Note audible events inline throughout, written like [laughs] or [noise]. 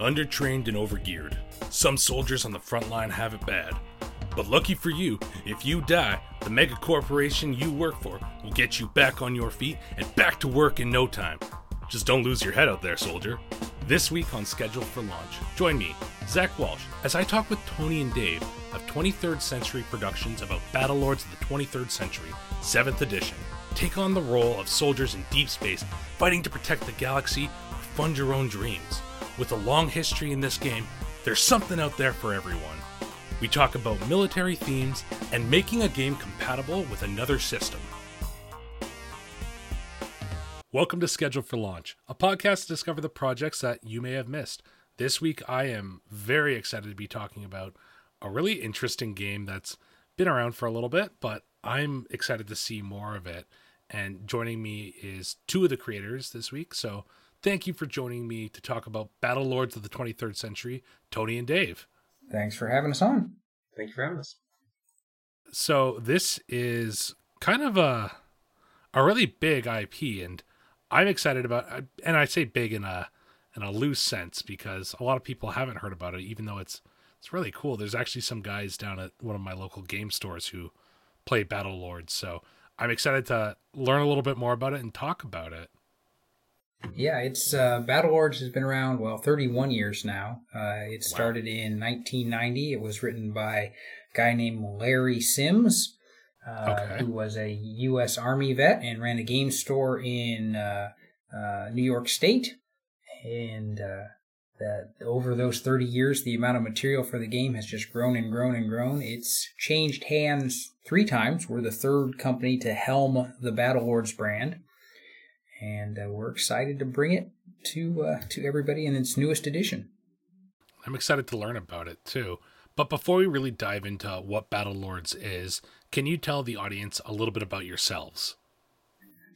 undertrained and overgeared. Some soldiers on the front line have it bad. But lucky for you, if you die, the mega corporation you work for will get you back on your feet and back to work in no time. Just don't lose your head out there, soldier. This week on Schedule for Launch, join me, Zach Walsh, as I talk with Tony and Dave of 23rd Century Productions about Battlelords of the 23rd Century, 7th edition. Take on the role of soldiers in deep space, fighting to protect the galaxy or fund your own dreams. With a long history in this game, there's something out there for everyone. We talk about military themes and making a game compatible with another system. Welcome to Schedule for Launch, a podcast to discover the projects that you may have missed. This week, I am very excited to be talking about a really interesting game that's been around for a little bit, but I'm excited to see more of it. And joining me is two of the creators this week. So thank you for joining me to talk about Battlelords of the 23rd Century, Tony and Dave. Thanks for having us on. Thank you for having us. So this is kind of a a really big IP, and I'm excited about. And I say big in a in a loose sense because a lot of people haven't heard about it, even though it's it's really cool. There's actually some guys down at one of my local game stores who play Battlelords, so I'm excited to learn a little bit more about it and talk about it. Yeah, it's uh, Battlelords has been around well 31 years now. Uh, it started wow. in 1990. It was written by a guy named Larry Sims, uh, okay. who was a U.S. Army vet and ran a game store in uh, uh, New York State. And uh, that over those 30 years, the amount of material for the game has just grown and grown and grown. It's changed hands three times. We're the third company to helm the Battlelords brand and uh, we're excited to bring it to uh, to everybody in its newest edition. I'm excited to learn about it too. But before we really dive into what Battlelords is, can you tell the audience a little bit about yourselves?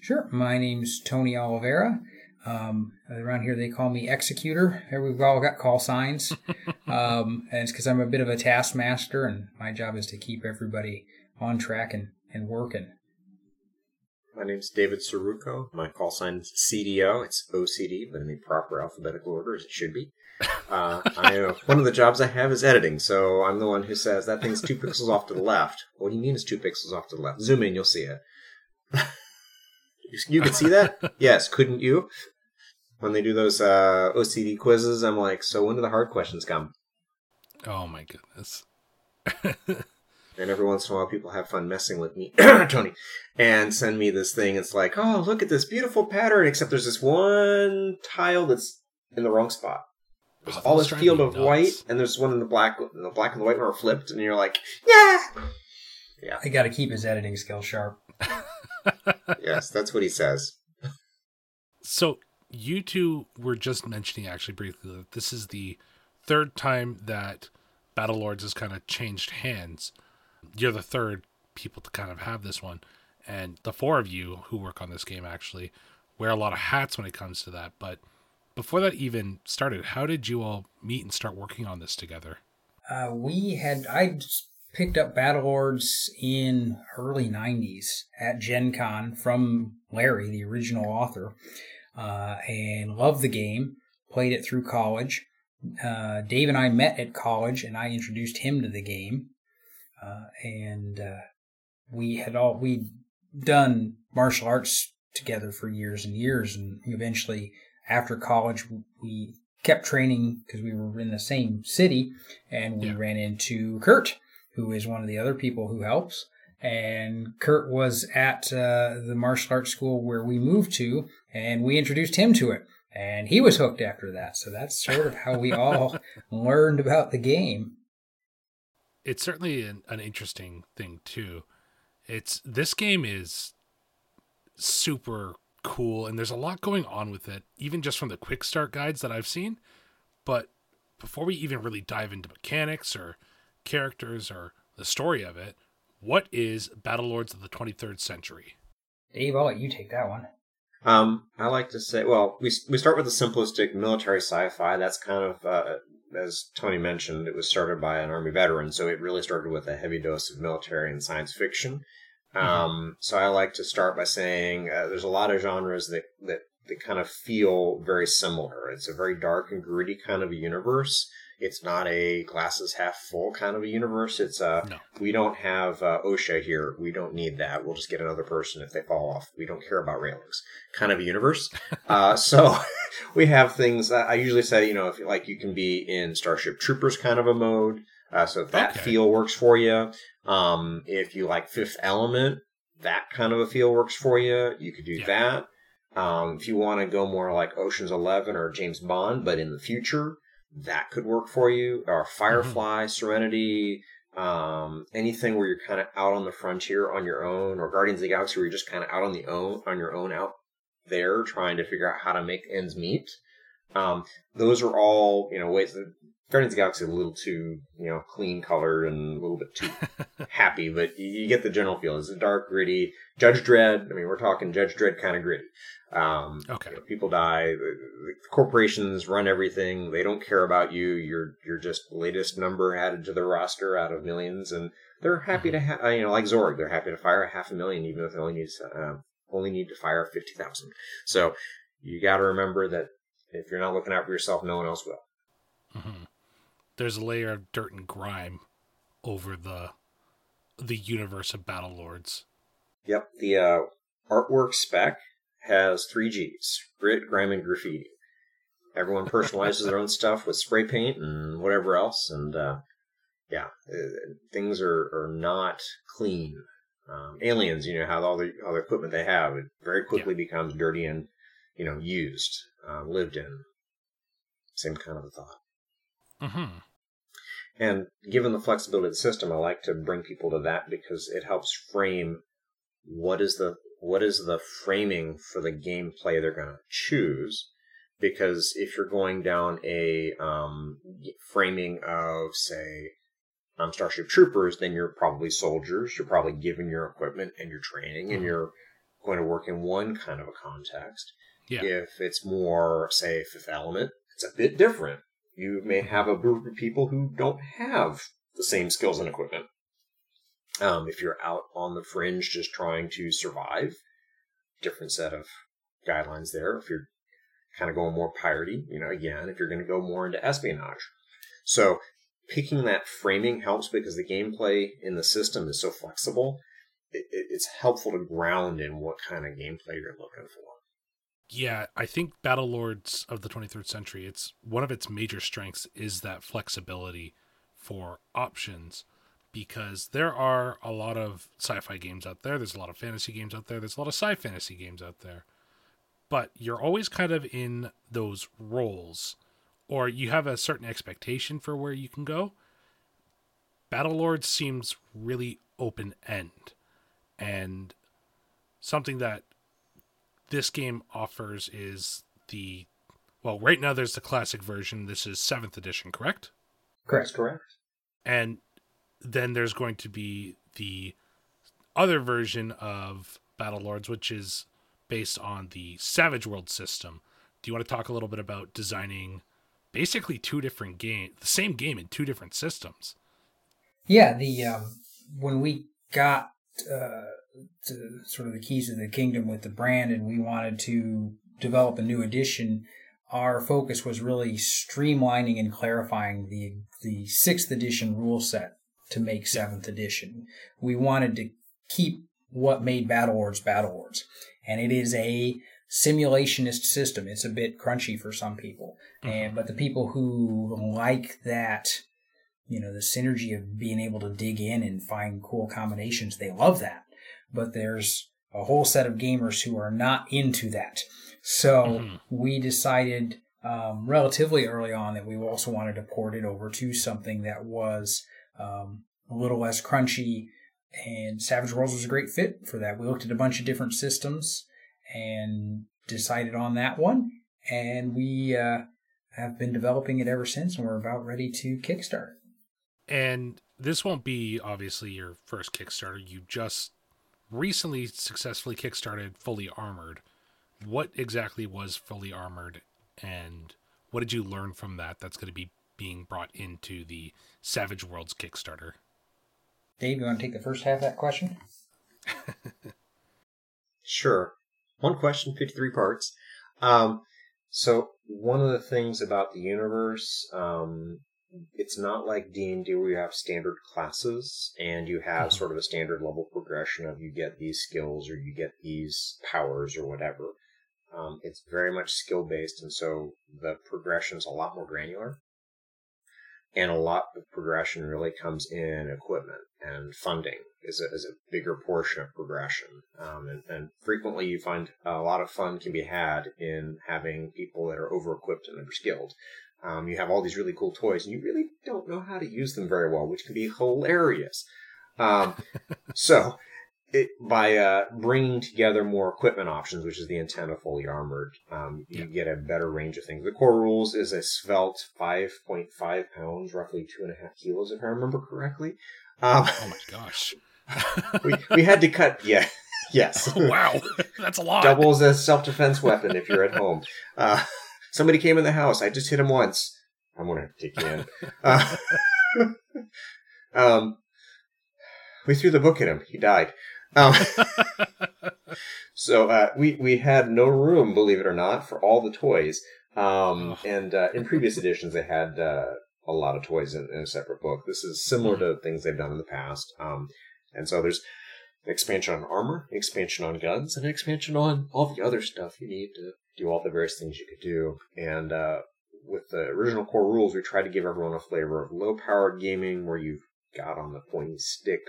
Sure. My name's Tony Oliveira. Um, around here, they call me Executor. We've all got call signs, [laughs] um, and it's because I'm a bit of a taskmaster, and my job is to keep everybody on track and, and working. My name's David Saruco. My call sign is CDO. It's OCD, but in the proper alphabetical order as it should be. Uh, I uh, [laughs] one of the jobs I have is editing, so I'm the one who says that thing's two pixels off to the left. What do you mean it's two pixels off to the left? Zoom in, you'll see it. you can see that? yes, couldn't you? When they do those uh, OCD quizzes, I'm like, so when do the hard questions come? Oh my goodness. [laughs] and every once in a while people have fun messing with me [clears throat] tony and send me this thing. It's like oh look at this beautiful pattern except there's this one tile that's in the wrong spot. There's oh, all this field of nuts. white and there's one in the black and the black and the white are flipped and you're like yeah! Yeah. I gotta keep his editing skill sharp. [laughs] Yes that's what he says. So you two were just mentioning actually briefly that this is the third time that Battlelords has kind of changed hands you're the third people to kind of have this one, and the four of you who work on this game actually wear a lot of hats when it comes to that. But before that even started, how did you all meet and start working on this together? Uh, we had I picked up Battlelords in early '90s at Gen Con from Larry, the original author, uh, and loved the game. Played it through college. Uh, Dave and I met at college, and I introduced him to the game. Uh, and uh, we had all we done martial arts together for years and years, and eventually after college we kept training because we were in the same city, and we yeah. ran into Kurt, who is one of the other people who helps. And Kurt was at uh, the martial arts school where we moved to, and we introduced him to it and he was hooked after that. So that's sort of how we all [laughs] learned about the game it's certainly an, an interesting thing too. It's this game is super cool and there's a lot going on with it, even just from the quick start guides that I've seen. But before we even really dive into mechanics or characters or the story of it, what is Battlelords of the 23rd Century? Dave, I'll let you take that one. Um, I like to say, well, we we start with the simplistic military sci-fi. That's kind of uh, as Tony mentioned, it was started by an Army veteran, so it really started with a heavy dose of military and science fiction. Um, so I like to start by saying uh, there's a lot of genres that, that, that kind of feel very similar. It's a very dark and gritty kind of a universe. It's not a glasses half full kind of a universe. It's uh, No. we don't have uh, OSHA here. We don't need that. We'll just get another person if they fall off. We don't care about railings. Kind of a universe. [laughs] uh, so [laughs] we have things. I usually say, you know, if like you can be in Starship Troopers kind of a mode. Uh, so if that Okay. feel works for you, um, if you like Fifth Element, that kind of a feel works for you. You could do Yeah. that. Um, if you want to go more like Ocean's Eleven or James Bond, but in the future, that could work for you. Or Firefly, Serenity, um, anything where you're kind of out on the frontier on your own, or Guardians of the Galaxy where you're just kind of out on the own on your own out there trying to figure out how to make ends meet. Um, those are all you know ways that Guardians of the Galaxy a little too you know clean color and a little bit too [laughs] happy, but you, get the general feel. It's dark, gritty Judge Dredd. I mean, we're talking Judge Dredd kind of gritty. Um, Okay. you know, people die. The, the corporations run everything. They don't care about you. You're you're just the latest number added to the roster out of millions, and they're happy to have you know like Zorg. They're happy to fire a half a million, even if they only need uh, only need to fire fifty thousand. So you got to remember that if you're not looking out for yourself, no one else will. Mhm. There's a layer of dirt and grime over the the universe of Battle Lords. Yep, the uh, artwork spec has three G's: grit, grime, and graffiti. Everyone personalizes their own [laughs] stuff with spray paint and whatever else, and uh, yeah, uh, things are, are not clean. Um, aliens, you know how all the all the equipment they have, it very quickly becomes dirty and you know used, uh, lived in. Same kind of a thought. Hmm And given the flexibility of the system, I like to bring people to that because it helps frame what is the what is the framing for the gameplay they're going to choose. Because if you're going down a um, framing of, say, um, Starship Troopers, then you're probably soldiers. You're probably given your equipment and your training, and Mhm. you're going to work in one kind of a context. Yeah. If it's more, say, Fifth Element, it's a bit different. You may have a group of people who don't have the same skills and equipment. Um, if you're out on the fringe just trying to survive, different set of guidelines there. If you're kind of going more piratey, you know, again, if you're going to go more into espionage. So picking that framing helps because the gameplay in the system is so flexible. It, it, it's helpful to ground in what kind of gameplay you're looking for. Yeah, I think Battle Lords of the 23rd century, it's one of its major strengths is that flexibility for options because there are a lot of sci-fi games out there, there's a lot of fantasy games out there, there's a lot of sci fantasy games out there. But you're always kind of in those roles or you have a certain expectation for where you can go. Battle Lords seems really open end and something that this game offers is the well right now there's the classic version. This is 7th edition correct? That's correct. and then there's going to be the other version of battle lords which is based on the savage world system. Do you want to talk a little bit about designing basically two different game the same game in two different systems? Yeah, the um, when we got uh, to sort of the keys of the kingdom with the brand, and we wanted to develop a new edition, our focus was really streamlining and clarifying the the sixth edition rule set to make seventh edition. We wanted to keep what made Battle Lords Battle Lords, and it is a simulationist system. It's a bit crunchy for some people, mm-hmm. and but the people who like that you know the synergy of being able to dig in and find cool combinations they love that but there's a whole set of gamers who are not into that so Mhm. we decided um, relatively early on that we also wanted to port it over to something that was um, a little less crunchy and savage worlds was a great fit for that we looked at a bunch of different systems and decided on that one and we uh, have been developing it ever since and we're about ready to kickstart And this won't be obviously your first Kickstarter. You just recently successfully kickstarted Fully Armored. What exactly was Fully Armored and what did you learn from that that's going to be being brought into the Savage Worlds Kickstarter? Dave, you want to take the first half of that question? [laughs] sure. One question, 53 parts. Um, so one of the things about the universe, um, it's not like D&D where you have standard classes and you have mm-hmm. sort of a standard level progression of you get these skills or you get these powers or whatever. Um, it's very much skill based, and so the progression is a lot more granular. And a lot of progression really comes in equipment and funding is a, is a bigger portion of progression. Um, and, and, frequently you find a lot of fun can be had in having people that are over equipped and underskilled. Um, you have all these really cool toys and you really don't know how to use them very well, which can be hilarious. Um, [laughs] so it, by uh, bringing together more equipment options, which is the intent of fully armored, um, you yeah. get a better range of things. The core rules is a svelte 5.5 pounds, roughly two and a half kilos, if I remember correctly. Um, oh my gosh. [laughs] we, we had to cut, yeah. [laughs] Yes. Wow. That's a lot. Doubles as self defense weapon if you're at home. Uh, somebody came in the house. I just hit him once. I'm to take you in. [laughs] Uh, [laughs] um, we threw the book at him. He died. Um, [laughs] so uh, we we had no room, believe it or not, for all the toys. Um. And uh, in previous editions, they had uh, a lot of toys in, in, a separate book. This is similar to things they've done in the past. Um, and so there's an expansion on armor, expansion on guns, and an expansion on all the other stuff you need to do all the various things you could do. And uh, with the original core rules, we tried to give everyone a flavor of low powered gaming where you've got on the pointy stick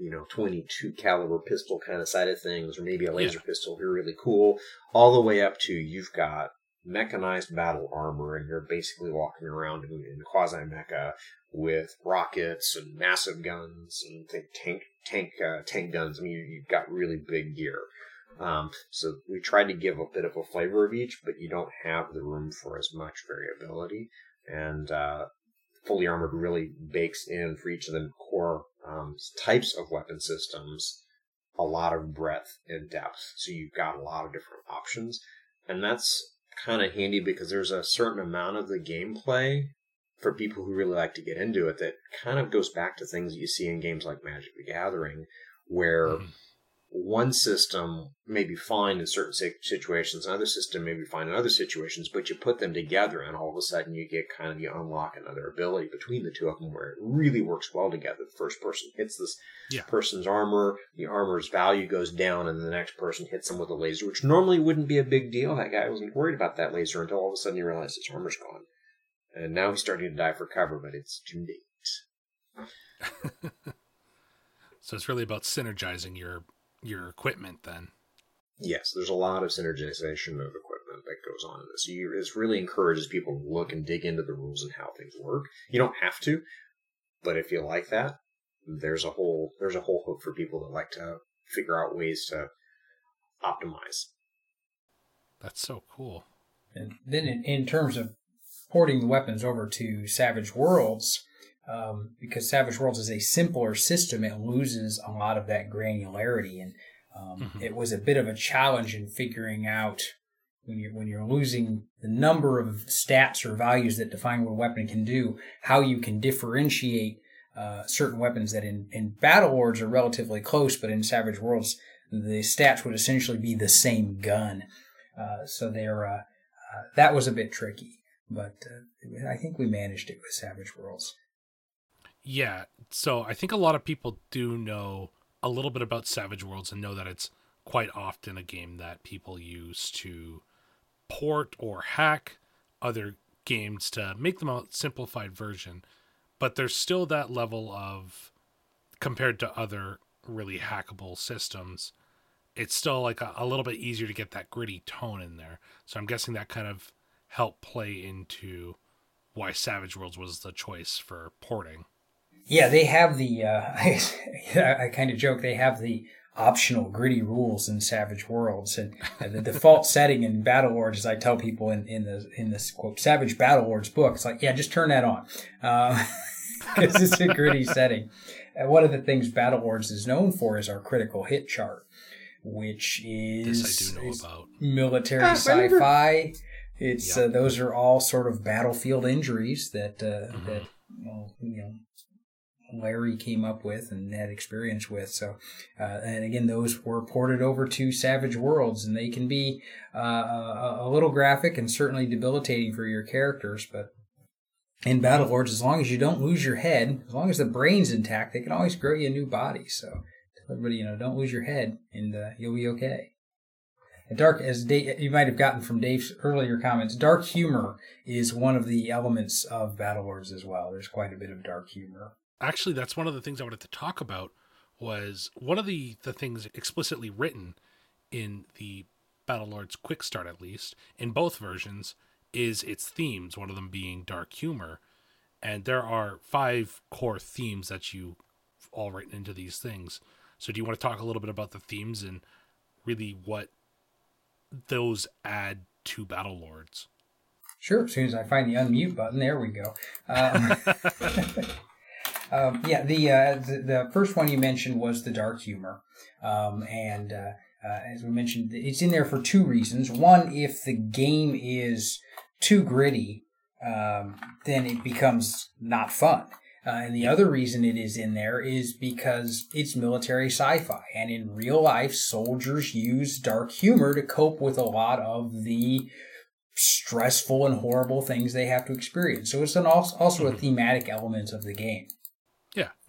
you know 22 caliber pistol kind of side of things or maybe a laser yeah. pistol if you're really cool all the way up to you've got mechanized battle armor and you're basically walking around in, in quasi mecha with rockets and massive guns and tank tank uh, tank guns i mean you, have got really big gear um, so we tried to give a bit of a flavor of each but you don't have the room for as much variability and uh, fully armored really bakes in for each of the core um, types of weapon systems a lot of breadth and depth. So you've got a lot of different options. And that's kind of handy because there's a certain amount of the gameplay for people who really like to get into it that kind of goes back to things that you see in games like Magic the Gathering, where mm-hmm one system may be fine in certain situations, another system may be fine in other situations, but you put them together and all of a sudden you get kind of you unlock another ability between the two of them where it really works well together. The first person hits this yeah. person's armor, the armor's value goes down, and the next person hits them with a laser, which normally wouldn't be a big deal. That guy wasn't worried about that laser until all of a sudden he realized his armor's gone. And now he's starting to die for cover, but it's too late. [laughs] so it's really about synergizing your your equipment then. Yes, there's a lot of synergization of equipment that goes on in this. You, this really encourages people to look and dig into the rules and how things work. You don't have to, but if you like that, there's a whole there's a whole hook for people that like to figure out ways to optimize. That's so cool. And then in, in terms of porting the weapons over to Savage Worlds, um, because Savage Worlds is a simpler system, it loses a lot of that granularity, and um, mm-hmm. it was a bit of a challenge in figuring out when you're when you're losing the number of stats or values that define what a weapon can do, how you can differentiate uh, certain weapons that in in Battle Lords are relatively close, but in Savage Worlds the stats would essentially be the same gun. Uh, so there, uh, uh, that was a bit tricky, but uh, I think we managed it with Savage Worlds. Yeah, so I think a lot of people do know a little bit about Savage Worlds and know that it's quite often a game that people use to port or hack other games to make them a simplified version. But there's still that level of, compared to other really hackable systems, it's still like a, a little bit easier to get that gritty tone in there. So I'm guessing that kind of helped play into why Savage Worlds was the choice for porting. Yeah, they have the. Uh, [laughs] I, I kind of joke they have the optional gritty rules in Savage Worlds, and the default [laughs] setting in Battle Lords, as I tell people in, in the in this quote Savage Battle Lords book, it's like yeah, just turn that on, because um, [laughs] it's a gritty setting. And one of the things Battle Lords is known for is our critical hit chart, which is, is military ah, sci-fi. It's yep. uh, those are all sort of battlefield injuries that uh, mm-hmm. that well, you know Larry came up with and had experience with. So, uh, and again, those were ported over to Savage Worlds, and they can be uh, a, a little graphic and certainly debilitating for your characters. But in Battle Lords, as long as you don't lose your head, as long as the brain's intact, they can always grow you a new body. So, everybody, you know, don't lose your head, and uh, you'll be okay. Dark, as Dave, you might have gotten from Dave's earlier comments, dark humor is one of the elements of Battle Lords as well. There's quite a bit of dark humor. Actually, that's one of the things I wanted to talk about. Was one of the the things explicitly written in the Battle Lords Quick Start, at least in both versions, is its themes. One of them being dark humor, and there are five core themes that you all written into these things. So, do you want to talk a little bit about the themes and really what those add to Battle Lords? Sure. As soon as I find the unmute button, there we go. Um, [laughs] [laughs] um, yeah, the, uh, the, the first one you mentioned was the dark humor, um, and uh, uh, as we mentioned, it's in there for two reasons. One, if the game is too gritty, um, then it becomes not fun. Uh, and the other reason it is in there is because it's military sci-fi, and in real life, soldiers use dark humor to cope with a lot of the stressful and horrible things they have to experience. So it's an also, also a thematic element of the game.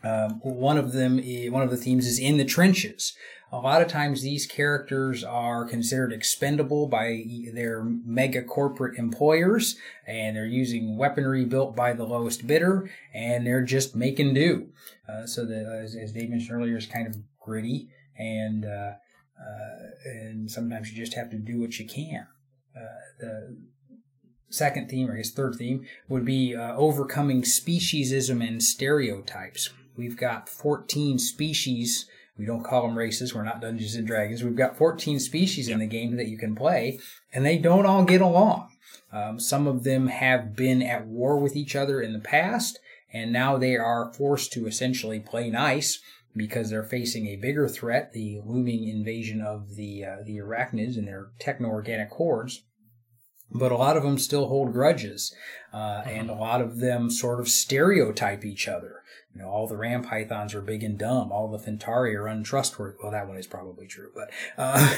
Um, one of them, is, one of the themes is in the trenches. A lot of times these characters are considered expendable by their mega corporate employers and they're using weaponry built by the lowest bidder and they're just making do. Uh, so that, as, as Dave mentioned earlier, is kind of gritty and, uh, uh, and sometimes you just have to do what you can. Uh, the second theme, or guess third theme, would be uh, overcoming speciesism and stereotypes. We've got 14 species we don't call them races. We're not Dungeons and Dragons. We've got 14 species yep. in the game that you can play, and they don't all get along. Um, some of them have been at war with each other in the past, and now they are forced to essentially play nice because they're facing a bigger threat, the looming invasion of the uh, the arachnids and their techno-organic hordes. But a lot of them still hold grudges, uh, and a lot of them sort of stereotype each other. You know, all the ram pythons are big and dumb. All the Phentari are untrustworthy. Well, that one is probably true, but uh,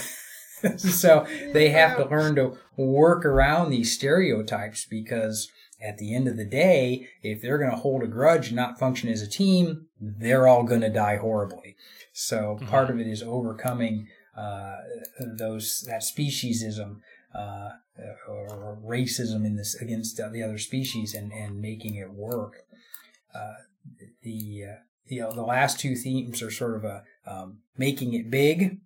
[laughs] so they have to learn to work around these stereotypes because at the end of the day, if they're going to hold a grudge and not function as a team, they're all going to die horribly. So mm-hmm. part of it is overcoming uh, those that speciesism uh, or racism in this against the other species and, and making it work. Uh, the uh, the the last two themes are sort of a um, making it big.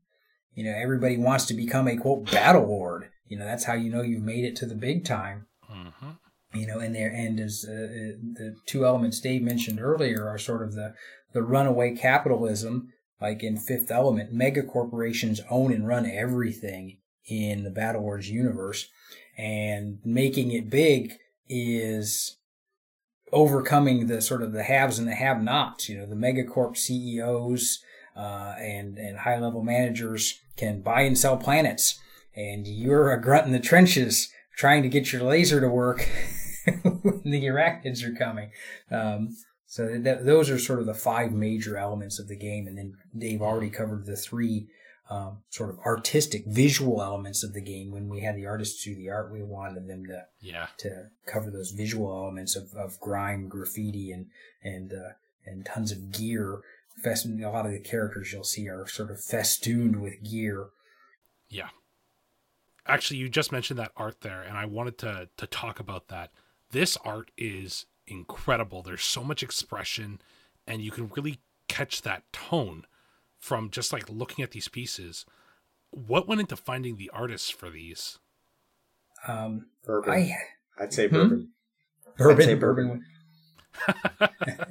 You know, everybody wants to become a quote battle lord. You know, that's how you know you've made it to the big time. Mm-hmm. You know, and there and as uh, the two elements Dave mentioned earlier are sort of the the runaway capitalism, like in Fifth Element, mega corporations own and run everything in the Battle Lords universe, and making it big is overcoming the sort of the haves and the have-nots. You know, the megacorp CEOs uh, and and high-level managers can buy and sell planets, and you're a grunt in the trenches trying to get your laser to work [laughs] when the arachnids are coming. Um, so those are sort of the five major elements of the game, and then Dave already covered the three um, sort of artistic visual elements of the game. When we had the artists do the art, we wanted them to yeah to cover those visual elements of, of grime, graffiti, and and uh, and tons of gear. Fest- a lot of the characters you'll see are sort of festooned with gear. Yeah. Actually, you just mentioned that art there, and I wanted to to talk about that. This art is incredible. There's so much expression, and you can really catch that tone from just like looking at these pieces. What went into finding the artists for these? Um, bourbon. I, I'd say hmm? bourbon. Bourbon. I'd say bourbon.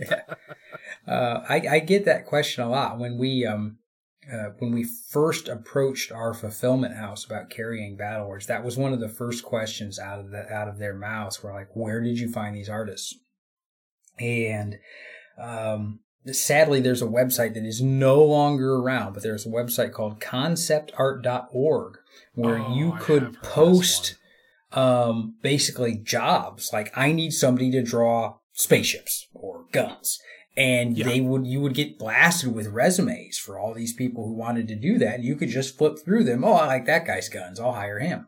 yeah. [laughs] uh, I, I get that question a lot when we um, uh, when we first approached our fulfillment house about carrying battle lords. That was one of the first questions out of the out of their mouths. Were like, "Where did you find these artists?" And um, sadly, there's a website that is no longer around, but there's a website called conceptart.org where oh, you could post um, basically jobs. Like, I need somebody to draw spaceships or guns. and Yeah. they would you would get blasted with resumes for all these people who wanted to do that. And you could just flip through them. Oh, I like that guy's guns. I'll hire him.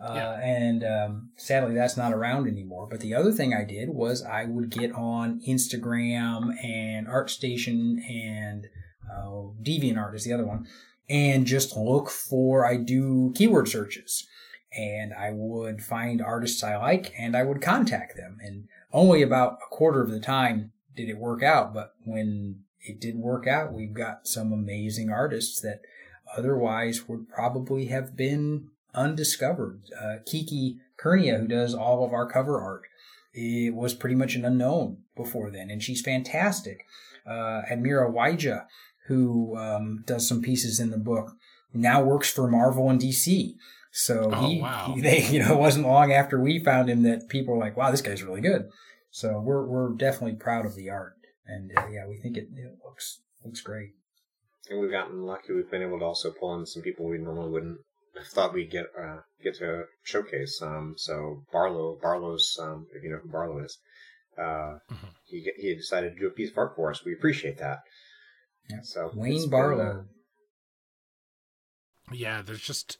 Uh, Yeah. And um, sadly, that's not around anymore. But the other thing I did was I would get on Instagram and ArtStation and uh, DeviantArt is the other one, and just look for. I do keyword searches, and I would find artists I like, and I would contact them. And only about a quarter of the time did it work out. But when it did work out, we've got some amazing artists that otherwise would probably have been undiscovered. Uh, Kiki Kernia, who does all of our cover art, it was pretty much an unknown before then, and she's fantastic. Uh, Admira Waija, who um, does some pieces in the book, now works for Marvel and DC. So Oh, he, wow. he- [laughs] they, you know, it wasn't long after we found him that people were like, "Wow, this guy's really good." So we're we're definitely proud of the art, and uh, yeah, we think it, it looks looks great. And we've gotten lucky. We've been able to also pull in some people we normally wouldn't have thought we'd get uh, get to showcase. Um, so Barlowe, Barlowe's, um, if you know who Barlowe is, uh, Mhm. he he decided to do a piece of art for us. We appreciate that. Yeah. So Wayne been, Barlowe. uh, Yeah, there's just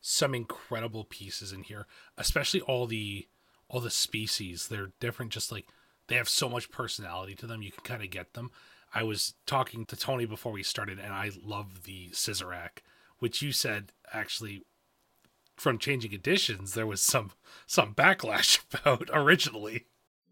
some incredible pieces in here, especially all the all the species. They're different just like they have so much personality to them. You can kind of get them. I was talking to Tony before we started and I love the Cizerack, which you said actually from changing editions there was some some backlash [laughs] about originally.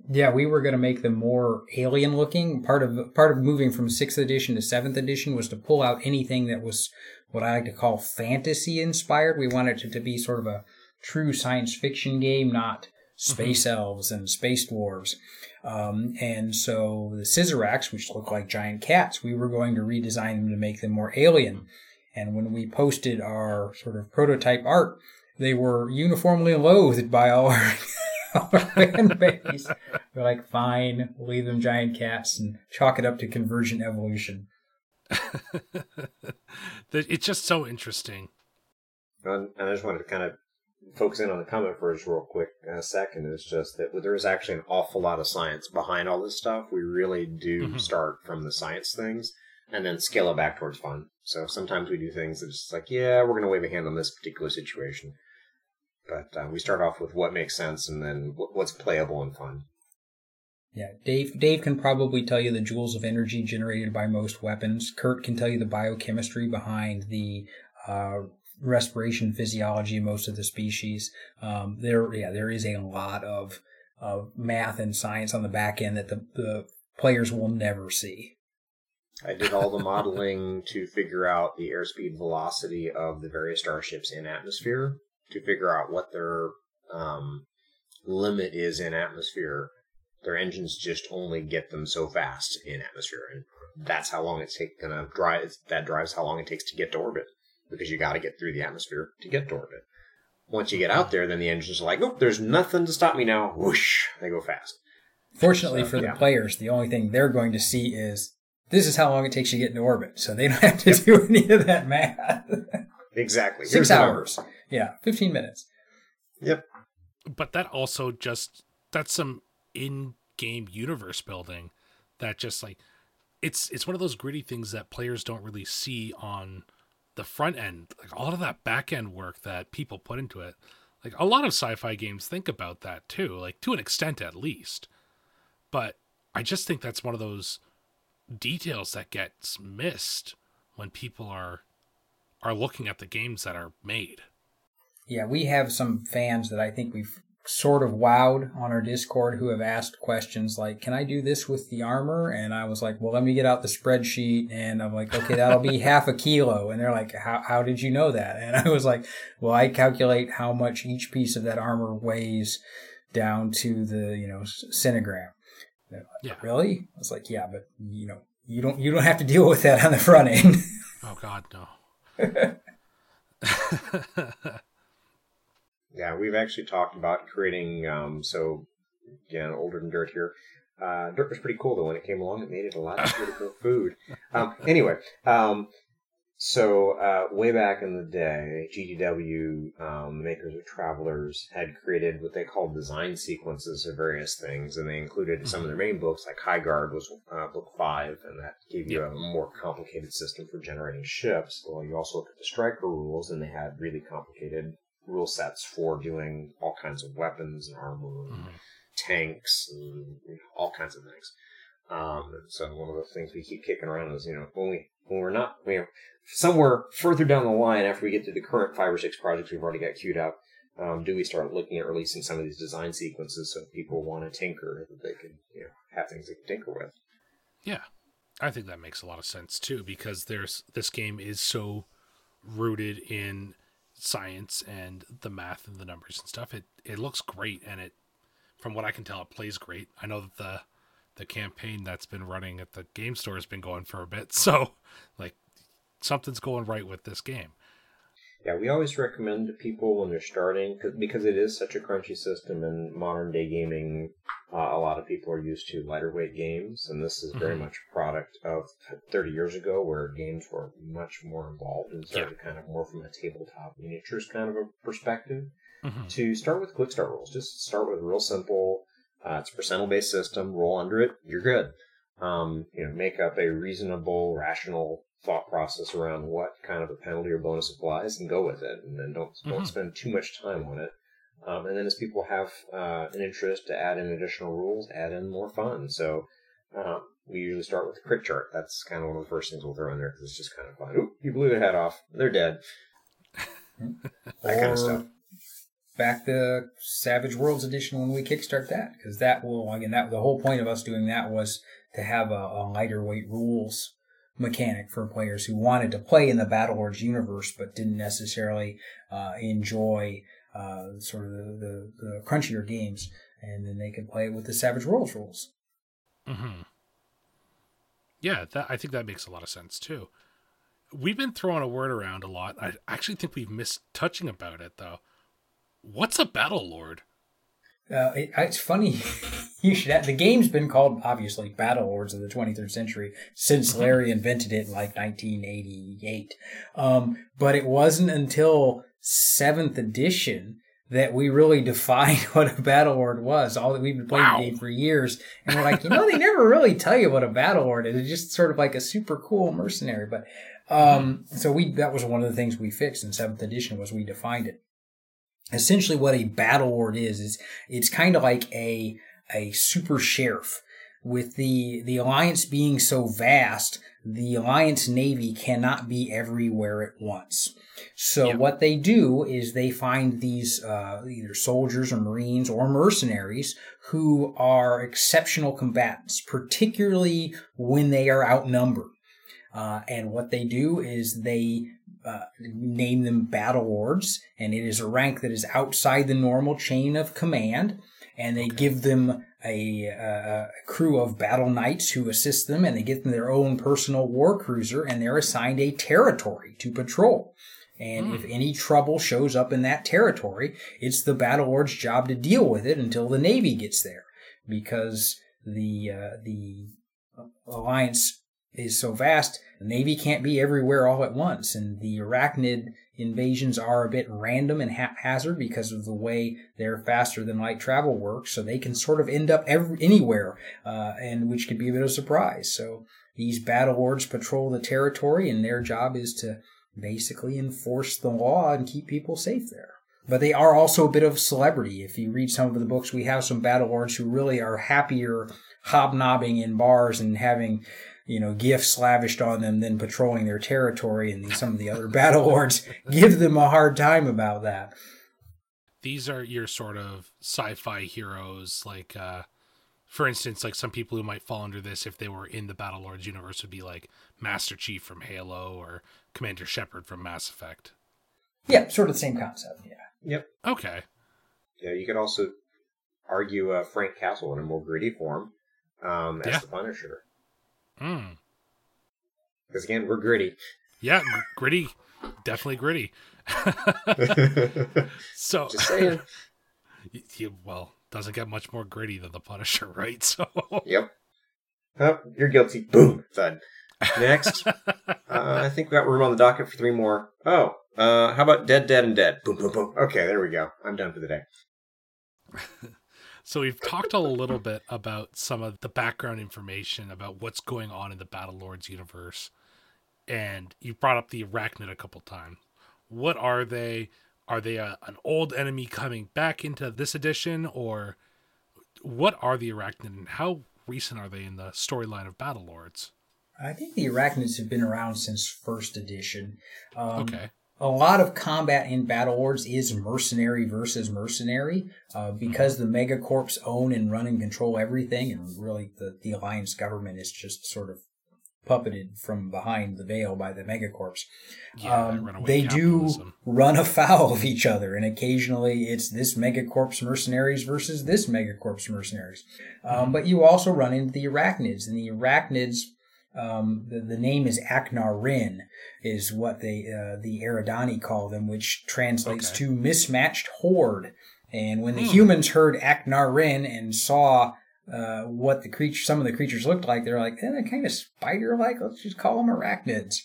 Yeah, we were going to make them more alien looking. Part of part of moving from sixth edition to seventh edition was to pull out anything that was what I like to call fantasy inspired. We wanted it to be sort of a true science fiction game, not space elves and space dwarves. Um, and so the Cizeracks, which look like giant cats, we were going to redesign them to make them more alien. And when we posted our sort of prototype art, they were uniformly loathed by all our, [laughs] our fan base. We're like, fine, we'll leave them giant cats and chalk it up to convergent evolution. [laughs] It's just so interesting. And, and I just wanted to kind of focus in on the comment for us real quick a second. Is just that there is actually an awful lot of science behind all this stuff. We really do Mhm. start from the science things and then scale it back towards fun. So sometimes we do things that's just like, yeah, we're going to wave a hand on this particular situation. But uh, we start off with what makes sense and then what's playable and fun. Yeah, Dave. Dave can probably tell you the joules of energy generated by most weapons. Kurt can tell you the biochemistry behind the uh, respiration physiology of most of the species. Um, there, yeah, there is a lot of of math and science on the back end that the, the players will never see. I did all the modeling to figure out the airspeed velocity of the various starships in atmosphere to figure out what their um, limit is in atmosphere. Their engines just only get them so fast in atmosphere, and that's how long it's take, gonna drive. That drives how long it takes to get to orbit because you got to get through the atmosphere to get to orbit. Once you get out there, then the engines are like, "Oh, there's nothing to stop me now!" Whoosh, they go fast. Fortunately So, for the yeah. players, the only thing they're going to see is this is how long it takes you to get into orbit, so they don't [laughs] have to do any of that math. Exactly. Six Here's the hours. Yeah, fifteen minutes. Yep. but that also just that's some in-game universe building that just like it's it's one of those gritty things that players don't really see on the front end like a lot of that back end work that people put into it like a lot of sci-fi games think about that too like to an extent at least but i just think that's one of those details that gets missed when people are are looking at the games that are made Yeah, we have some fans that I think we've sort of wowed on our Discord who have asked questions like, "Can I do this with the armor?" And I was like, "Well, let me get out the spreadsheet." And I'm like, "Okay, that'll be [laughs] half a kilo." And they're like, "How how did you know that?" And [laughs] I was like, "Well, I calculate how much each piece of that armor weighs down to the you know centigram." They're like, Yeah. Really? I was like, "Yeah, but you know." You don't. You don't have to deal with that on the front end. [laughs] oh god no [laughs] Yeah, we've actually talked about creating. Um, so, again, older than dirt here. Uh, dirt was pretty cool though when it came along. It made it a lot easier to grow food. Um, anyway, um, So, uh, way back in the day, GDW, um, the makers of Travellers, had created what they called design sequences of various things, and they included some of their main books, like High Guard was uh, book five, and that gave you a more complicated system for generating ships. Well, you also look at the Striker rules, and they had really complicated rule sets for doing all kinds of weapons and armor, and Mhm. tanks, and you know, all kinds of things. Um, so one of the things we keep kicking around is, you know, when we when we're not, you know, somewhere further down the line after we get to the current five or six projects we've already got queued up, um, do we start looking at releasing some of these design sequences so people want to tinker that they can, you know, have things they can tinker with. Yeah, I think that makes a lot of sense too because there's this game is so rooted in science and the math and the numbers and stuff. It it looks great and it, from what I can tell, it plays great. I know that the the campaign that's been running at the game store has been going for a bit, [laughs] so like something's going right with this game. Yeah, we always recommend to people when they're starting cause, because it is such a crunchy system in modern day gaming. Uh, a lot of people are used to lighter weight games, and this is very Mhm. much a product of 30 years ago where games were much more involved and started kind of more from a tabletop miniatures kind of a perspective. Mhm. To start with quick start rules, just start with real simple. Uh, it's a percentile based system. Roll under it, you're good. Um, you know, make up a reasonable, rational thought process around what kind of a penalty or bonus applies and go with it and then don't don't Mhm. spend too much time on it. Um, and then as people have uh, an interest to add in additional rules add in more fun. So um, we usually start with the crit chart. That's kind of one of the first things we'll throw in there because it's just kind of fun. Oop, you blew their head off. They're dead. [laughs] That kind of stuff back the Savage Worlds edition when we kickstart that because that will again that the whole point of us doing that was to have a, a lighter weight rules mechanic for players who wanted to play in the Battle Lords universe but didn't necessarily uh, enjoy uh, sort of the, the, the crunchier games and then they could play it with the Savage Worlds rules. hmm Yeah, that I think that makes a lot of sense too. We've been throwing a word around a lot. I actually think we've missed touching about it though. What's a battle lord? Uh, it, it's funny. [laughs] you should. Have, the game's been called obviously Battle Lords of the 23rd century since Larry invented it in like 1988. Um, but it wasn't until seventh edition that we really [laughs] defined [laughs] what a Battle Lord was. All that we've been playing Wow. the game for years, and we're like, you know, they never really tell you what a Battle Lord is. It's just sort of like a super cool mercenary. But um, so we that was one of the things we fixed in seventh edition was we defined it essentially what a battle lord is is it's kind of like a a super sheriff. With the the alliance being so vast the alliance navy cannot be everywhere at once. So what they do is they find these uh, either soldiers or marines or mercenaries who are exceptional combatants particularly when they are outnumbered. Uh, and what they do is they uh, name them battle lords, and it is a rank that is outside the normal chain of command. And they give them a, a, crew of battle knights who assist them, and they get them their own personal war cruiser, and they're assigned a territory to patrol. And if any trouble shows up in that territory, it's the battle lord's job to deal with it until the navy gets there, because the uh, the alliance is so vast, the Navy can't be everywhere all at once, and the arachnid invasions are a bit random and haphazard because of the way their faster than light travel works. So they can sort of end up every, anywhere, uh, and which could be a bit of a surprise. So these battle lords patrol the territory, and their job is to basically enforce the law and keep people safe there. But they are also a bit of celebrity. If you read some of the books, we have some battle lords who really are happier hobnobbing in bars and having you know, gifts lavished on them than patrolling their territory, and some of the other [laughs] battle lords [laughs] give them a hard time about that. These are your sort of sci-fi heroes, like uh for instance, like some people who might fall under this if they were in the Battle Lords universe would be like Master Chief from Halo or Commander Shepard from Mass Effect. Yeah, sort of the same concept. Yeah. Yep. Okay. Yeah, you could also argue uh, Frank Castle in a more gritty form um, as Yeah. the Punisher. Mm. Because again, we're gritty. Yeah, gritty, definitely gritty. [laughs] so, Just saying. [laughs] he, well, doesn't get much more gritty than the Punisher, [laughs] right? So, yep. Oh, you're guilty. Boom. Thud. Next, uh, I think we got room on the docket for three more. Oh, uh, how about Dead, Dead, and Dead? Boom, boom, boom. Okay, there we go. I'm done for the day. So we've talked a little bit about some of the background information about what's going on in the Battle Lords universe, and you brought up the Arachnid a couple times. What are they? Are they a, an old enemy coming back into this edition, or what are the Arachnid, and how recent are they in the storyline of Battle Lords? I think the Arachnids have been around since first edition. Um, okay. A lot of combat in Battle Lords is mercenary versus mercenary uh, because the Megacorps own and run and control everything, and really the, the Alliance government is just sort of puppeted from behind the veil by the Megacorps. Yeah, um, they do run afoul of each other, and occasionally it's this Megacorps mercenaries versus this Megacorps mercenaries. Um, mm-hmm. But you also run into the Arachnids, and the Arachnids um, the, the name is Aknarin, is what they uh, the Eridani call them, which translates okay. to mismatched horde. And when the hmm. humans heard Aknarin and saw uh, what the creature, some of the creatures looked like, they're like, eh, they're kind of spider-like. Let's just call them arachnids.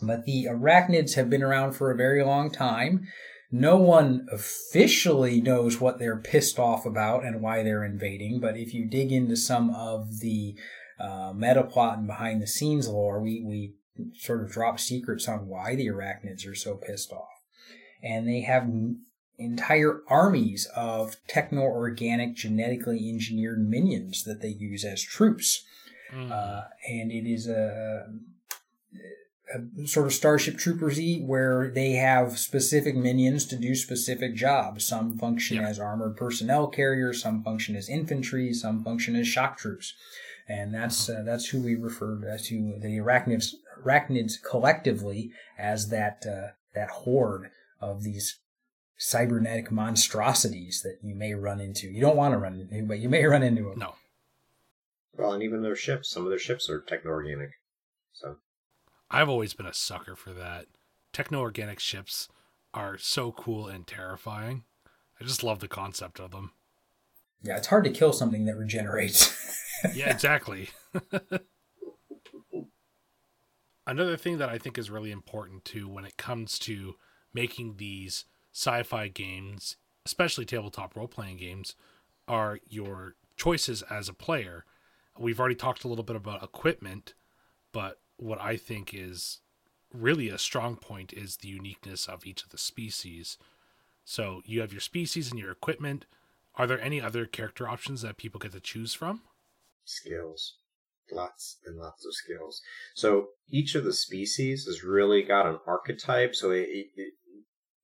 But the arachnids have been around for a very long time. No one officially knows what they're pissed off about and why they're invading. But if you dig into some of the uh, meta plot and behind the scenes lore, we, we sort of drop secrets on why the arachnids are so pissed off. And they have entire armies of techno organic, genetically engineered minions that they use as troops. Mm. Uh, and it is a, a, sort of Starship Troopers where they have specific minions to do specific jobs. Some function as armored personnel carriers, some function as infantry, some function as shock troops and that's uh, that's who we refer to the arachnids arachnids collectively as that uh, that horde of these cybernetic monstrosities that you may run into. You don't want to run into, but you may run into them. No. Well, and even their ships, some of their ships are techno-organic. So, I've always been a sucker for that. Techno-organic ships are so cool and terrifying. I just love the concept of them. Yeah, it's hard to kill something that regenerates. [laughs] yeah, exactly. [laughs] Another thing that I think is really important too when it comes to making these sci-fi games, especially tabletop role-playing games, are your choices as a player. We've already talked a little bit about equipment, but what I think is really a strong point is the uniqueness of each of the species. So you have your species and your equipment. Are there any other character options that people get to choose from? Skills. Lots and lots of skills. So each of the species has really got an archetype. So it, it,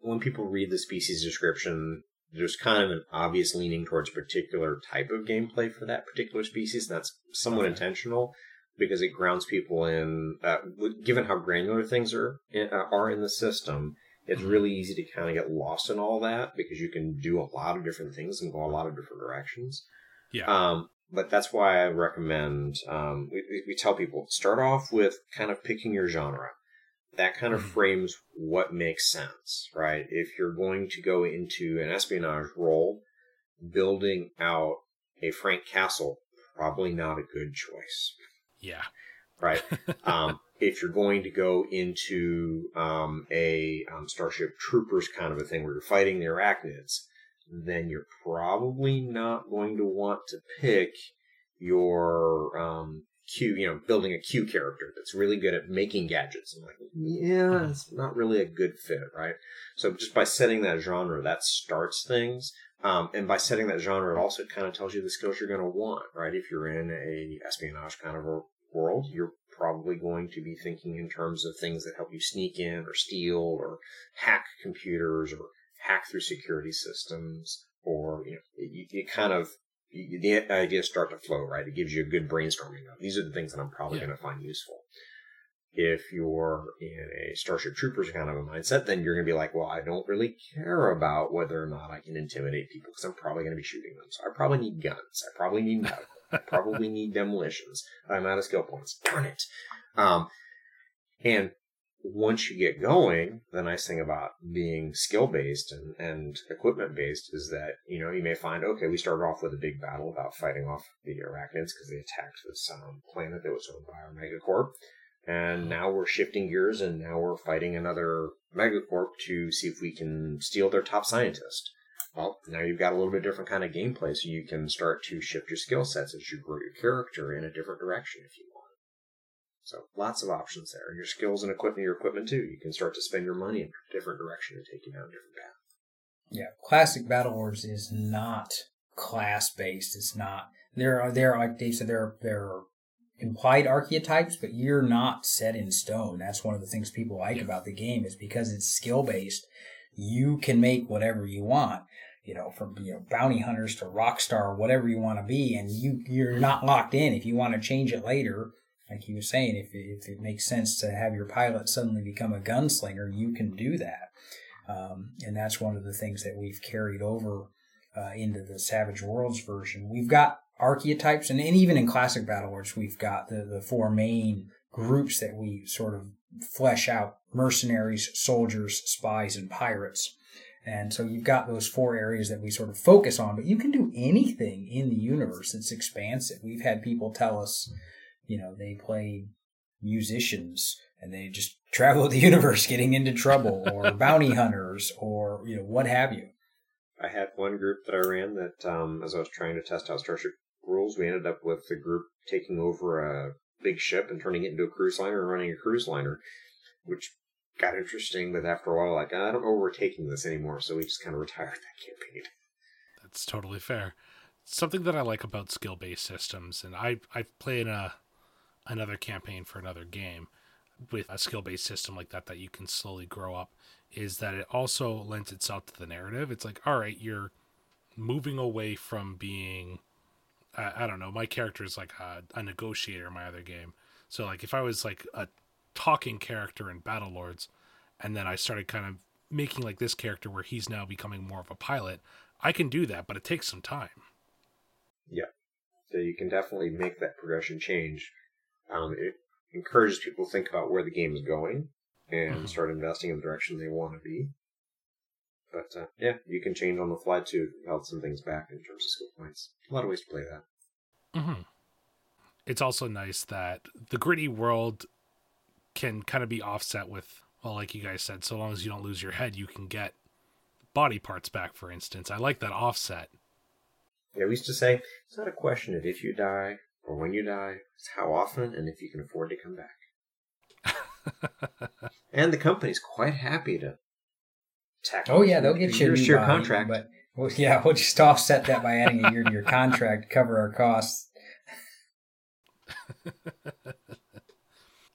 when people read the species description, there's kind of an obvious leaning towards a particular type of gameplay for that particular species. And that's somewhat okay. intentional because it grounds people in, uh, given how granular things are, uh, are in the system, it's mm-hmm. really easy to kind of get lost in all that because you can do a lot of different things and go a lot of different directions. Yeah. Um, but that's why I recommend um, we, we tell people start off with kind of picking your genre. That kind of mm-hmm. frames what makes sense, right? If you're going to go into an espionage role, building out a Frank Castle probably not a good choice. Yeah. Right. [laughs] um, if you're going to go into um, a um, Starship Troopers kind of a thing where you're fighting the arachnids, then you're probably not going to want to pick your um, Q, you know, building a Q character that's really good at making gadgets. I'm like, yeah, it's not really a good fit, right? So just by setting that genre, that starts things. Um, and by setting that genre, it also kind of tells you the skills you're going to want, right? If you're in a espionage kind of a world, you're probably going to be thinking in terms of things that help you sneak in or steal or hack computers or hack through security systems, or you know, you, you kind of the ideas start to flow, right? It gives you a good brainstorming. Of, These are the things that I'm probably yeah. going to find useful. If you're in a Starship Troopers kind of a mindset, then you're going to be like, well, I don't really care about whether or not I can intimidate people because I'm probably going to be shooting them. So I probably need guns. I probably need medical. I probably [laughs] need demolitions. I'm out of skill points. Darn it. Um, and once you get going, the nice thing about being skill based and, and equipment based is that, you know, you may find, okay, we started off with a big battle about fighting off the arachnids because they attacked this um, planet that was owned by our megacorp. And now we're shifting gears and now we're fighting another megacorp to see if we can steal their top scientist. Well, now you've got a little bit different kind of gameplay, so you can start to shift your skill sets as you grow your character in a different direction if you want. So lots of options there. And Your skills and equipment, your equipment too. You can start to spend your money in a different direction and take you down a different path. Yeah, classic Battle Lords is not class based. It's not. There are there like Dave said there are, there are implied archetypes, but you're not set in stone. That's one of the things people like yeah. about the game is because it's skill based. You can make whatever you want. You know, from you know bounty hunters to rock star, whatever you want to be, and you you're not locked in. If you want to change it later, like he was saying, if it, if it makes sense to have your pilot suddenly become a gunslinger, you can do that. Um, and that's one of the things that we've carried over uh, into the Savage Worlds version. We've got archetypes, and, and even in classic Battle Lords, we've got the, the four main groups that we sort of flesh out mercenaries, soldiers, spies, and pirates. And so you've got those four areas that we sort of focus on, but you can do anything in the universe that's expansive. We've had people tell us, you know, they play musicians and they just [laughs] travel the universe getting into trouble or [laughs] bounty hunters or, you know, what have you. I had one group that I ran that, um, as I was trying to test out Starship rules, we ended up with the group taking over a big ship and turning it into a cruise liner and running a cruise liner, which got interesting. But after a while, like I don't know where we're taking this anymore, so we just kind of retired that campaign. That's totally fair. Something that I like about skill based systems, and I I've played a another campaign for another game with a skill based system like that that you can slowly grow up, is that it also lends itself to the narrative. It's like, all right, you're moving away from being I, I don't know. My character is like a, a negotiator in my other game. So like if I was like a talking character in Battle Lords, and then I started kind of making like this character where he's now becoming more of a pilot, I can do that, but it takes some time. Yeah. So you can definitely make that progression change. Um, it encourages people to think about where the game is going and mm-hmm. start investing in the direction they want to be. But uh, yeah, you can change on the fly too. Held some things back in terms of skill points. A lot of ways to play that. Mm-hmm. It's also nice that the gritty world can kind of be offset with, well, like you guys said, so long as you don't lose your head, you can get body parts back. For instance, I like that offset. Yeah, we used to say it's not a question of if you die or when you die; it's how often and if you can afford to come back. [laughs] and the company's quite happy to Oh yeah, they'll get you a year contract. But well, yeah, we'll just offset that by adding a year to your contract to cover our costs.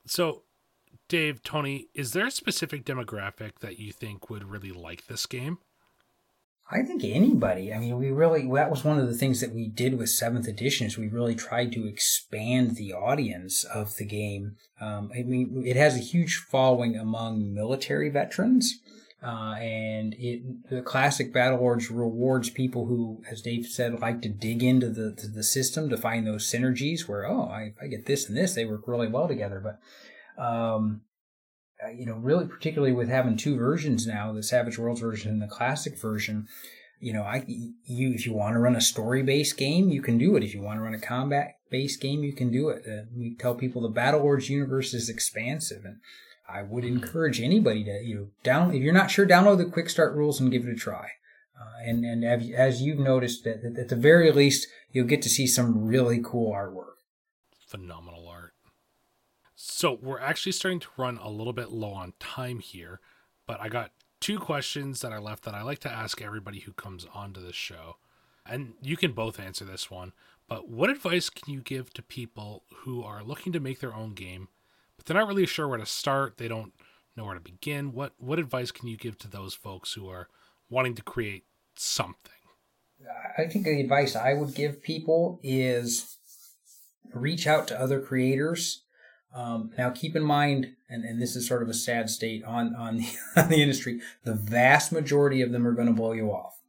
so, Dave, Tony, is there a specific demographic that you think would really like this game? I think anybody. I mean, we really that was one of the things that we did with seventh edition is we really tried to expand the audience of the game. Um, I mean, it has a huge following among military veterans. Uh, and it, the classic Battle Lords rewards people who, as Dave said, like to dig into the, to the system to find those synergies where, oh, I, I get this and this, they work really well together. But, um, you know, really particularly with having two versions now, the Savage Worlds version and the classic version, you know, I, you, if you want to run a story based game, you can do it. If you want to run a combat based game, you can do it. Uh, we tell people the Battle Lords universe is expansive and, I would encourage anybody to you know down if you're not sure, download the quick start rules and give it a try. Uh, and and as you've noticed, that at the very least, you'll get to see some really cool artwork. Phenomenal. So we're actually starting to run a little bit low on time here, but I got two questions that are left that I like to ask everybody who comes onto the show, and you can both answer this one. But what advice can you give to people who are looking to make their own game? but they're not really sure where to start. They don't know where to begin. What what advice can you give to those folks who are wanting to create something? I think the advice I would give people is reach out to other creators. Um, now, keep in mind, and, and this is sort of a sad state on on the, [laughs] on the industry. The vast majority of them are going to blow you off,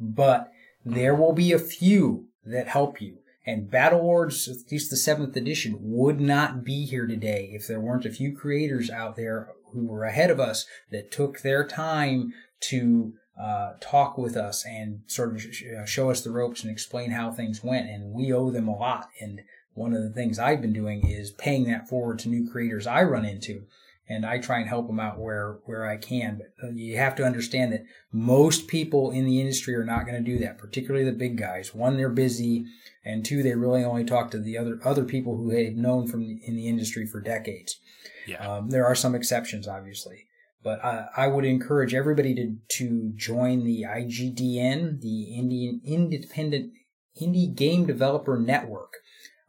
but there will be a few that help you. And Battle Lords, at least the seventh edition, would not be here today if there weren't a few creators out there who were ahead of us that took their time to uh, talk with us and sort of sh- show us the ropes and explain how things went. And we owe them a lot. And one of the things I've been doing is paying that forward to new creators I run into and I try and help them out where where I can. But uh, you have to understand that most people in the industry are not going to do that, particularly the big guys. One, they're busy, and two, they really only talk to the other other people who they've known from in the industry for decades. Yeah. Um, there are some exceptions, obviously, but I, I would encourage everybody to to join the IGDN, the Indian Independent Indie Game Developer Network,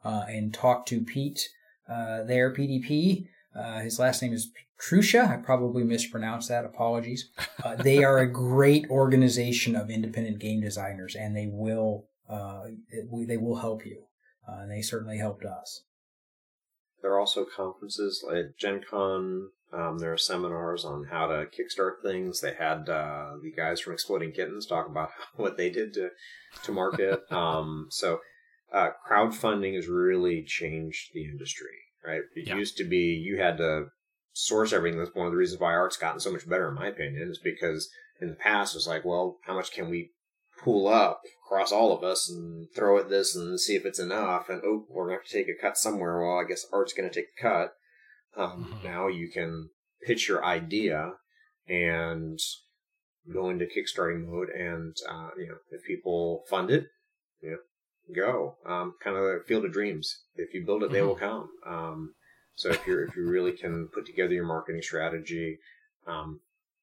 uh, and talk to Pete uh, there, PDP. Uh, his last name is Trusha. I probably mispronounced that. Apologies. Uh, [laughs] they are a great organization of independent game designers, and they will uh, it, they will help you. Uh, and they certainly helped us. There are also conferences like Gen Con. Um, there are seminars on how to kickstart things. They had uh, the guys from Exploding Kittens talk about [laughs] what they did to to market. [laughs] um, so uh, crowdfunding has really changed the industry right? It yeah. used to be you had to source everything. That's one of the reasons why art's gotten so much better, in my opinion, is because in the past it was like, well, how much can we pool up across all of us and throw at this and see if it's enough? And oh, we're going to have to take a cut somewhere. Well, I guess art's going to take a cut. Um, mm-hmm. Now you can pitch your idea and go into kickstarting mode, and uh, you know if people fund it, you know go. Um, kind of a field of dreams. If you build it, they will mm-hmm. come. Um, so if you're if you really can put together your marketing strategy, um,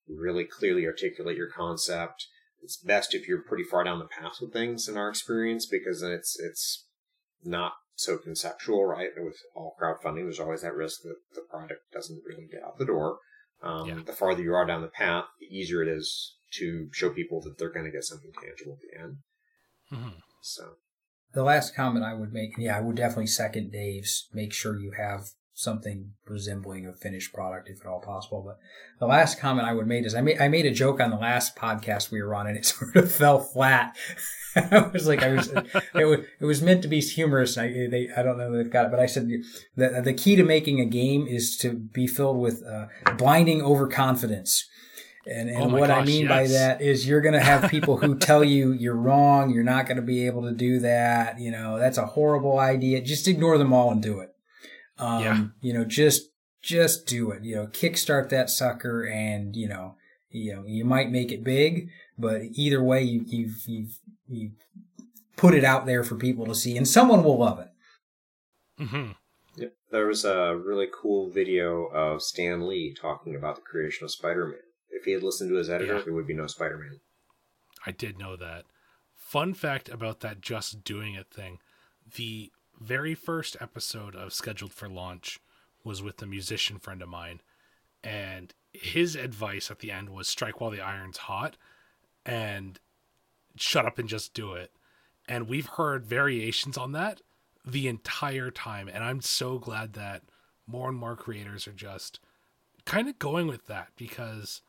really clearly articulate your concept. It's best if you're pretty far down the path with things in our experience because then it's it's not so conceptual, right? With all crowdfunding, there's always that risk that the product doesn't really get out the door. Um, yeah. The farther you are down the path, the easier it is to show people that they're going to get something tangible at the end. Mm-hmm. So the last comment I would make, yeah, I would definitely second Dave's. Make sure you have something resembling a finished product if at all possible. But the last comment I would make is I made I made a joke on the last podcast we were on and it [laughs] sort of fell flat. [laughs] I was like I was [laughs] it was it was meant to be humorous. I they I don't know they've got it, but I said the the key to making a game is to be filled with uh, blinding overconfidence. And, and oh what gosh, I mean yes. by that is you're going to have [laughs] people who tell you you're wrong, you're not going to be able to do that, you know, that's a horrible idea. Just ignore them all and do it. Um, yeah. you know, just just do it. You know, kickstart that sucker and, you know, you know, you might make it big, but either way you you've you've you've put it out there for people to see and someone will love it. Mhm. Yep. There was a really cool video of Stan Lee talking about the creation of Spider-Man if he had listened to his editor, yeah. there would be no Spider Man. I did know that. Fun fact about that just doing it thing the very first episode of Scheduled for Launch was with a musician friend of mine, and his advice at the end was strike while the iron's hot and shut up and just do it. And we've heard variations on that the entire time. And I'm so glad that more and more creators are just kind of going with that because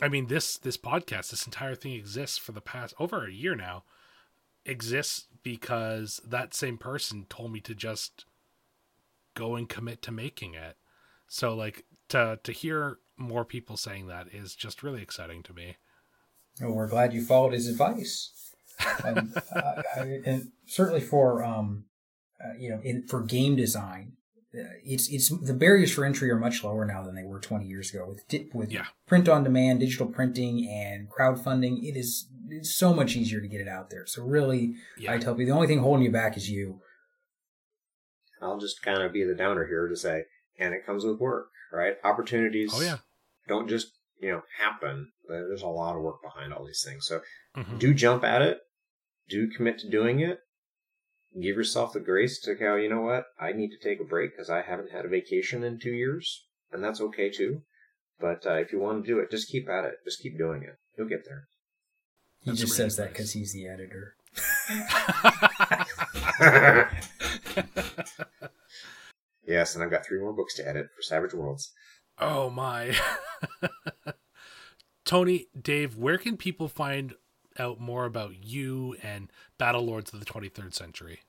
I mean this this podcast, this entire thing exists for the past over a year now. Exists because that same person told me to just go and commit to making it. So like to to hear more people saying that is just really exciting to me. Well, we're glad you followed his advice. Um, [laughs] I, I, and certainly for um, uh, you know, in, for game design, it's it's the barriers for entry are much lower now than they were 20 years ago with with yeah. print on demand, digital printing, and crowdfunding. It is it's so much easier to get it out there. So really, yeah. I tell you, the only thing holding you back is you. I'll just kind of be the downer here to say, and it comes with work, right? Opportunities. Oh yeah. Don't just you know happen. There's a lot of work behind all these things. So mm-hmm. do jump at it. Do commit to doing it give yourself the grace to go, you know what, I need to take a break because I haven't had a vacation in two years, and that's okay too. But uh, if you want to do it, just keep at it. Just keep doing it. You'll get there. He that's just says that because he's the editor. [laughs] yes, and I've got three more books to edit for Savage Worlds. Oh my. [laughs] Tony, Dave, where can people find out more about you and Battle Lords of the 23rd Century?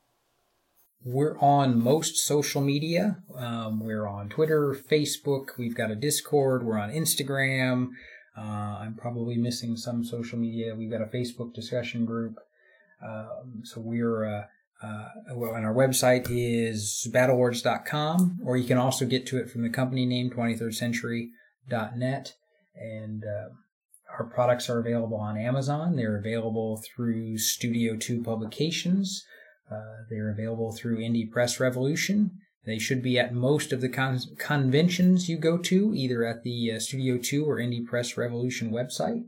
We're on most social media. Um, we're on Twitter, Facebook. We've got a Discord. We're on Instagram. Uh, I'm probably missing some social media. We've got a Facebook discussion group. Um, so we're uh, uh, well, and our website is battlelords.com, or you can also get to it from the company name 23rdcentury.net. And uh, our products are available on Amazon. They're available through Studio 2 Publications. Uh, they're available through Indie Press Revolution. They should be at most of the con- conventions you go to, either at the uh, Studio 2 or Indie Press Revolution website.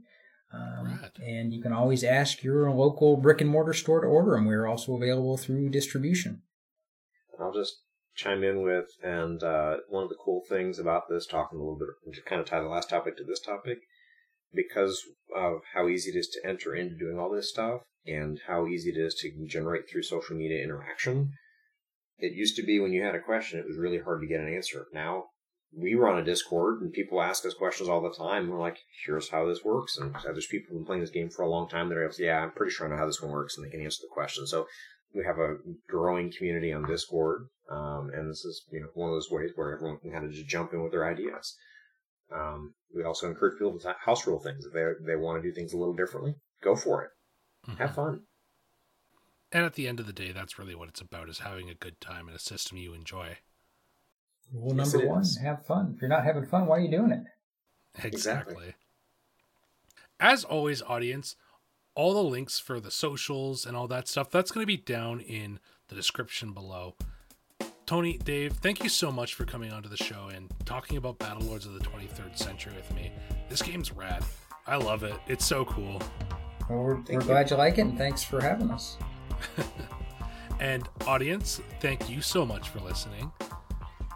Um, right. And you can always ask your local brick and mortar store to order them. We're also available through distribution. I'll just chime in with, and uh, one of the cool things about this, talking a little bit, to kind of tie the last topic to this topic, because of how easy it is to enter into doing all this stuff and how easy it is to generate through social media interaction. It used to be when you had a question, it was really hard to get an answer. Now we run a Discord and people ask us questions all the time. We're like, here's how this works. And there's people who've been playing this game for a long time that are to yeah, I'm pretty sure I know how this one works and they can answer the question. So we have a growing community on Discord. Um, and this is, you know, one of those ways where everyone can kind of just jump in with their ideas. Um, we also encourage people to house rule things. If they, they want to do things a little differently, go for it. Mm-hmm. Have fun. And at the end of the day, that's really what it's about is having a good time in a system you enjoy. Rule yes, number one: have fun. If you're not having fun, why are you doing it? Exactly. exactly. As always, audience, all the links for the socials and all that stuff that's going to be down in the description below. Tony, Dave, thank you so much for coming onto the show and talking about Battle Lords of the 23rd Century with me. This game's rad. I love it. It's so cool. Well, we're, we're glad you like it, and thanks for having us. [laughs] and audience, thank you so much for listening.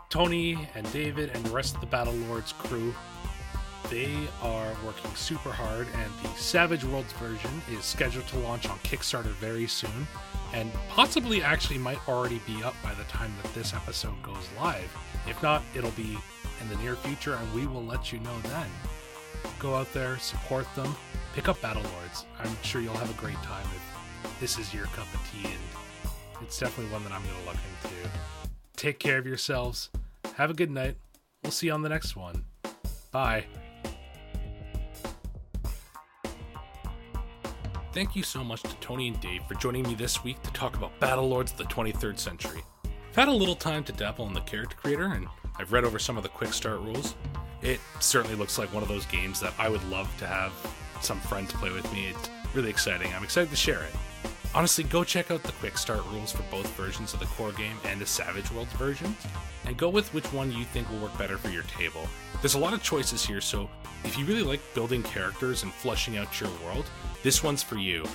Tony and David and the rest of the Battle Lords crew, they are working super hard, and the Savage Worlds version is scheduled to launch on Kickstarter very soon, and possibly actually might already be up by the time that this episode goes live. If not, it'll be in the near future, and we will let you know then. Go out there, support them, pick up Battle Lords. I'm sure you'll have a great time if this is your cup of tea, and it's definitely one that I'm going to look into. Take care of yourselves have a good night. We'll see you on the next one. Bye. Thank you so much to Tony and Dave for joining me this week to talk about Battle Lords of the 23rd Century. I've had a little time to dabble in the character creator, and I've read over some of the quick start rules. It certainly looks like one of those games that I would love to have some friends play with me. It's really exciting. I'm excited to share it. Honestly, go check out the quick start rules for both versions of the core game and the Savage Worlds version, and go with which one you think will work better for your table. There's a lot of choices here, so if you really like building characters and fleshing out your world, this one's for you.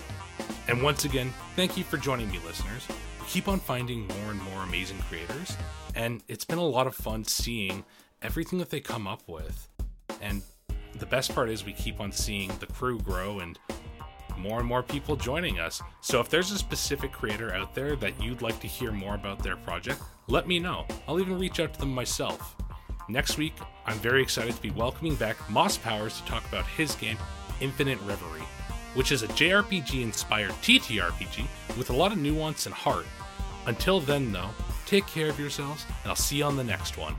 And once again, thank you for joining me, listeners. We keep on finding more and more amazing creators, and it's been a lot of fun seeing everything that they come up with. And the best part is we keep on seeing the crew grow and more and more people joining us. So if there's a specific creator out there that you'd like to hear more about their project, let me know. I'll even reach out to them myself. Next week, I'm very excited to be welcoming back Moss Powers to talk about his game, Infinite Reverie, which is a JRPG inspired TTRPG with a lot of nuance and heart. Until then, though, take care of yourselves, and I'll see you on the next one.